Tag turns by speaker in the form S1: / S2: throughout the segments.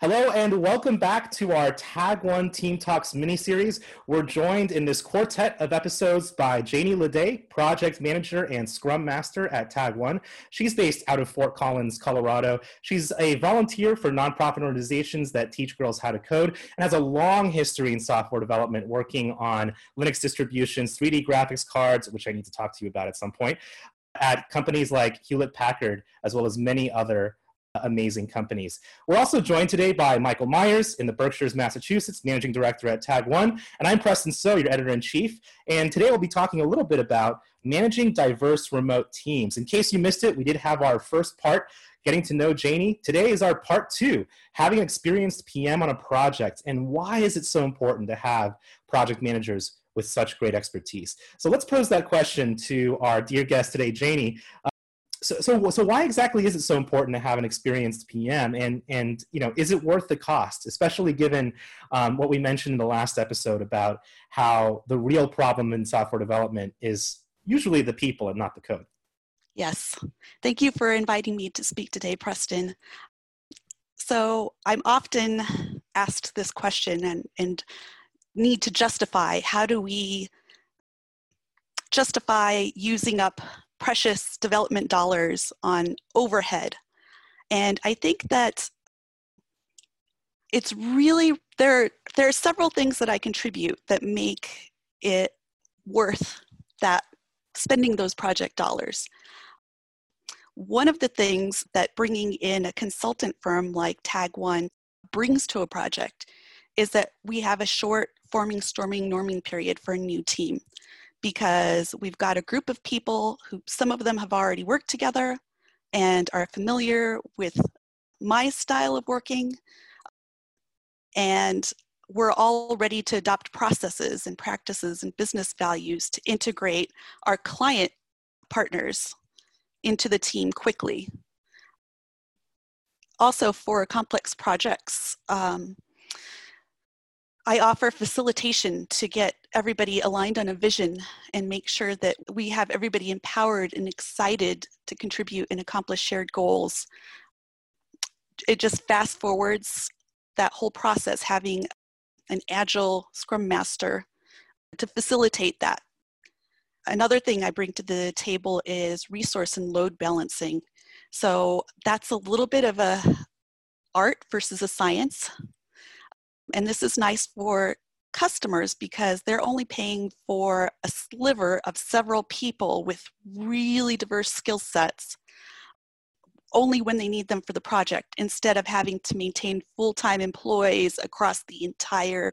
S1: Hello and welcome back to our Tag One Team Talks mini-series. We're joined in this quartet of episodes by Janie Ledet, Project Manager and Scrum Master at Tag One. She's based out of Fort Collins, Colorado. She's a volunteer for nonprofit organizations that teach girls how to code and has a long history in software development working on Linux distributions, 3D graphics cards, which I need to talk to you about at some point, at companies like Hewlett Packard, as well as many other amazing companies. We're also joined today by Michael Meyers in the Berkshires, Massachusetts, Managing Director at Tag One, and I'm Preston So, your Editor in Chief. And today we'll be talking a little bit about managing diverse remote teams. In case you missed it, we did have our first part getting to know Janie. Today is our part two, having an experienced PM on a project, and why is it so important to have project managers with such great expertise? So let's pose that question to our dear guest today, Janie. So, so, so why exactly is it so important to have an experienced PM and, and you know, is it worth the cost, especially given um, what we mentioned in the last episode about how the real problem in software development is usually the people and not the code?
S2: Yes. Thank you for inviting me to speak today, Preston. So I'm often asked this question and, and need to justify how do we justify using up precious development dollars on overhead. And I think that it's really there there are several things that I contribute that make it worth that spending those project dollars. One of the things that bringing in a consultant firm like Tag One brings to a project is that we have a short forming, storming, norming period for a new team because we've got a group of people who some of them have already worked together and are familiar with my style of working and we're all ready to adopt processes and practices and business values to integrate our client partners into the team quickly. Also for complex projects, um, I offer facilitation to get everybody aligned on a vision and make sure that we have everybody empowered and excited to contribute and accomplish shared goals. It just fast forwards that whole process, having an agile scrum master to facilitate that. Another thing I bring to the table is resource and load balancing. So that's a little bit of a art versus a science. And this is nice for customers because they're only paying for a sliver of several people with really diverse skill sets only when they need them for the project instead of having to maintain full-time employees across the entire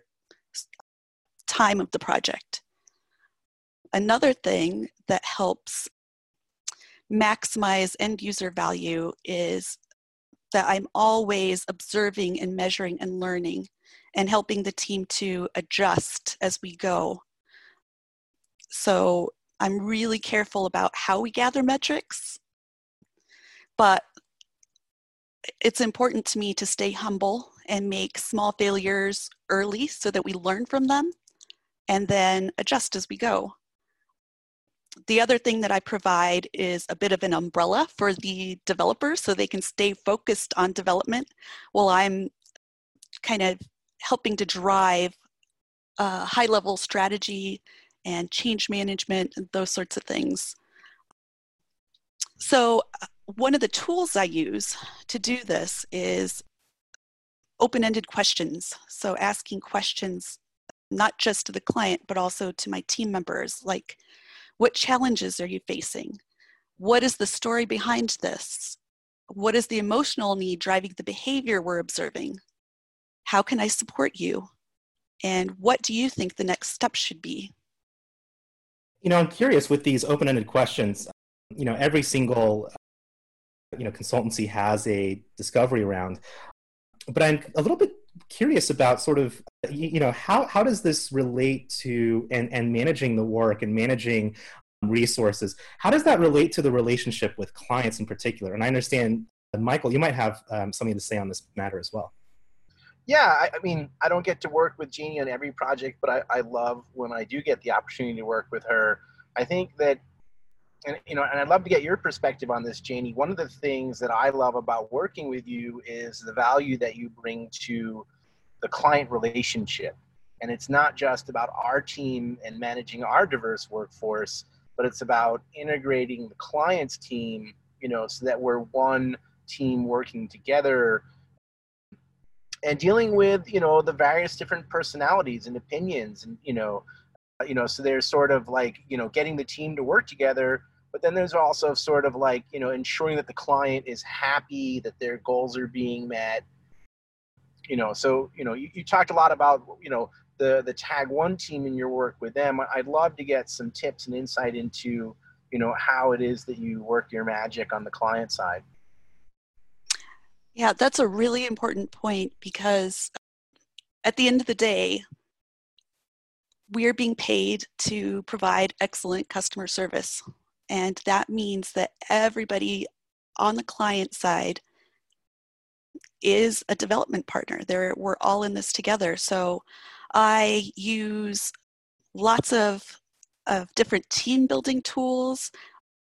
S2: time of the project. Another thing that helps maximize end user value is that I'm always observing and measuring and learning and helping the team to adjust as we go. So I'm really careful about how we gather metrics, but it's important to me to stay humble and make small failures early so that we learn from them and then adjust as we go. The other thing that I provide is a bit of an umbrella for the developers so they can stay focused on development while I'm kind of helping to drive uh, high level strategy and change management and those sorts of things. So uh, one of the tools I use to do this is open-ended questions. So asking questions not just to the client, but also to my team members, like what challenges are you facing? What is the story behind this? What is the emotional need driving the behavior we're observing? How can I support you? And what do you think the next step should be?
S1: You know, I'm curious with these open-ended questions. You know, every single you know consultancy has a discovery round, but I'm a little bit curious about sort of you know how how does this relate to and and managing the work and managing resources how does that relate to the relationship with clients in particular and i understand michael you might have um, something to say on this matter as well
S3: yeah, I, I, mean, I don't get to work with Jeannie on every project, but I, I love when I do get the opportunity to work with her. I think that and you know, and I'd love to get your perspective on this, Janie. One of the things that I love about working with you is the value that you bring to the client relationship. And it's not just about our team and managing our diverse workforce, but it's about integrating the client's team, you know, so that we're one team working together and dealing with, you know, the various different personalities and opinions and, you know, uh, you know, so there's sort of like, you know, getting the team to work together but then there's also sort of like you know ensuring that the client is happy that their goals are being met. You know so you know you, you talked a lot about you know the the tag one team in your work with them. I'd love to get some tips and insight into you know how it is that you work your magic on the client side
S2: yeah that's a really important point because at the end of the day we are being paid to provide excellent customer service and that means that everybody on the client side is a development partner. They're, we're all in this together. So I use lots of, of different team building tools.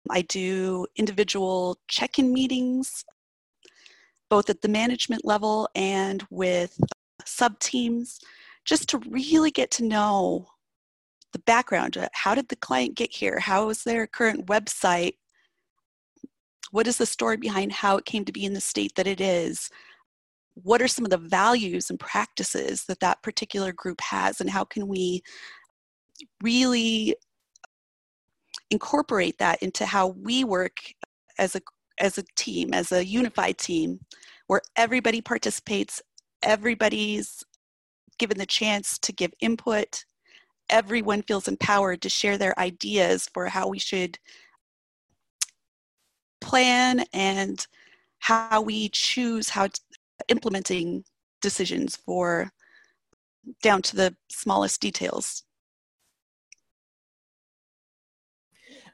S2: I do individual check-in meetings, both at the management level and with sub teams, just to really get to know the background. Uh, how did the client get here? How is their current website? What is the story behind how it came to be in the state that it is? What are some of the values and practices that that particular group has, and how can we really incorporate that into how we work as a as a team, as a unified team, where everybody participates, everybody's given the chance to give input, everyone feels empowered to share their ideas for how we should plan and how we choose how to, implementing decisions for down to the smallest details.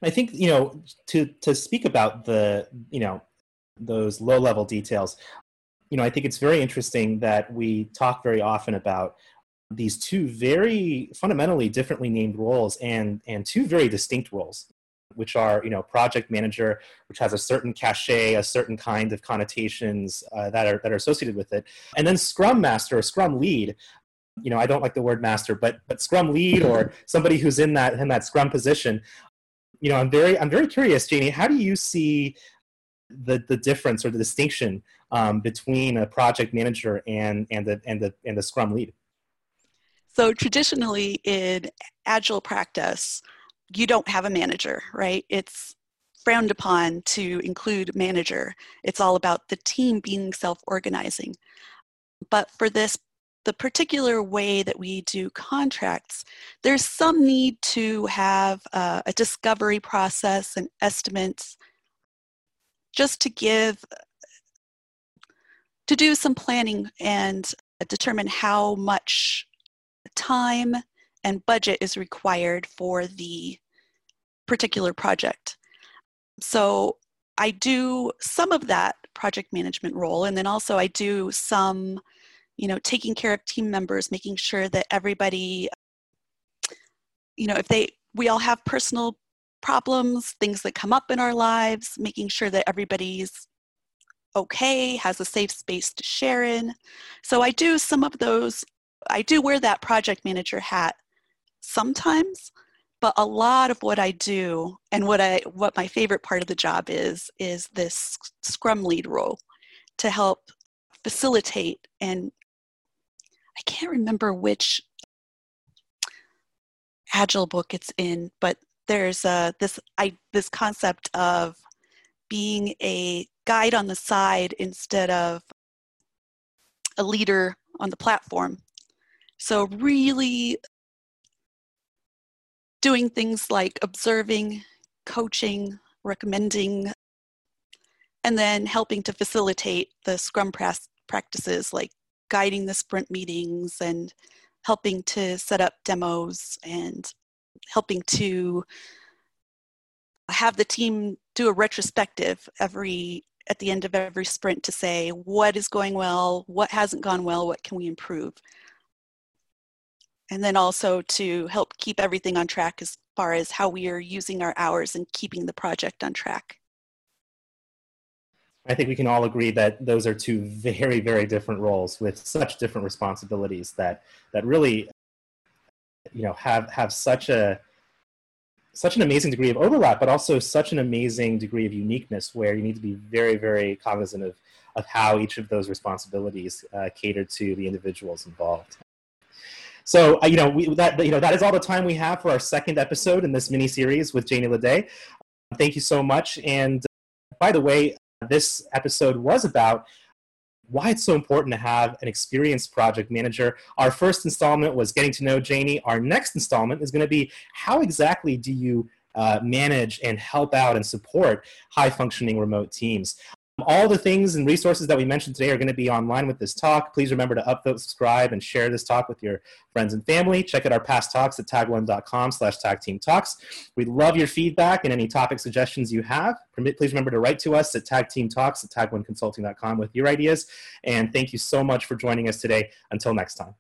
S1: I think you know to to speak about the you know those low level details. You know, I think it's very interesting that we talk very often about these two very fundamentally differently named roles and and two very distinct roles which are you know project manager which has a certain cachet a certain kind of connotations uh, that are that are associated with it and then scrum master or scrum lead you know i don't like the word master but but scrum lead or somebody who's in that in that scrum position you know i'm very i'm very curious janie how do you see the the difference or the distinction um, between a project manager and and the and the and the scrum lead
S2: so traditionally in agile practice, you don't have a manager, right? It's frowned upon to include manager. It's all about the team being self-organizing. But for this, the particular way that we do contracts, there's some need to have uh, a discovery process and estimates just to give, to do some planning and determine how much time and budget is required for the particular project. So I do some of that project management role and then also I do some you know taking care of team members making sure that everybody you know if they we all have personal problems things that come up in our lives making sure that everybody's okay has a safe space to share in. So i do some of those I do wear that project manager hat sometimes, but a lot of what I do and what I what my favorite part of the job is is this scrum lead role to help facilitate and can't remember which agile book it's in, but there's uh, this I this concept of being a guide on the side instead of a leader on the platform. So really doing things like observing, coaching, recommending, and then helping to facilitate the Scrum practices like guiding the sprint meetings and helping to set up demos and helping to have the team do a retrospective every at the end of every sprint to say what is going well, what hasn't gone well, what can we improve and then also to help keep everything on track as far as how we are using our hours and keeping the project on track.
S1: I think we can all agree that those are two very, very different roles with such different responsibilities that that really, you know, have have such a such an amazing degree of overlap, but also such an amazing degree of uniqueness where you need to be very, very cognizant of of how each of those responsibilities uh, cater to the individuals involved. So, uh, you know, we, that, you know, that is all the time we have for our second episode in this mini series with Janie Ledet. Thank you so much. And uh, by the way, this episode was about why it's so important to have an experienced project manager. Our first installment was getting to know Janie. Our next installment is going to be how exactly do you uh, manage and help out and support high functioning remote teams. All the things and resources that we mentioned today are going to be online with this talk. Please remember to upvote, subscribe, and share this talk with your friends and family. Check out our past talks at tag1.com slash tagteamtalks. We love your feedback and any topic suggestions you have. Please remember to write to us at tagteamtalks at tag1consulting.com with your ideas. And thank you so much for joining us today. Until next time.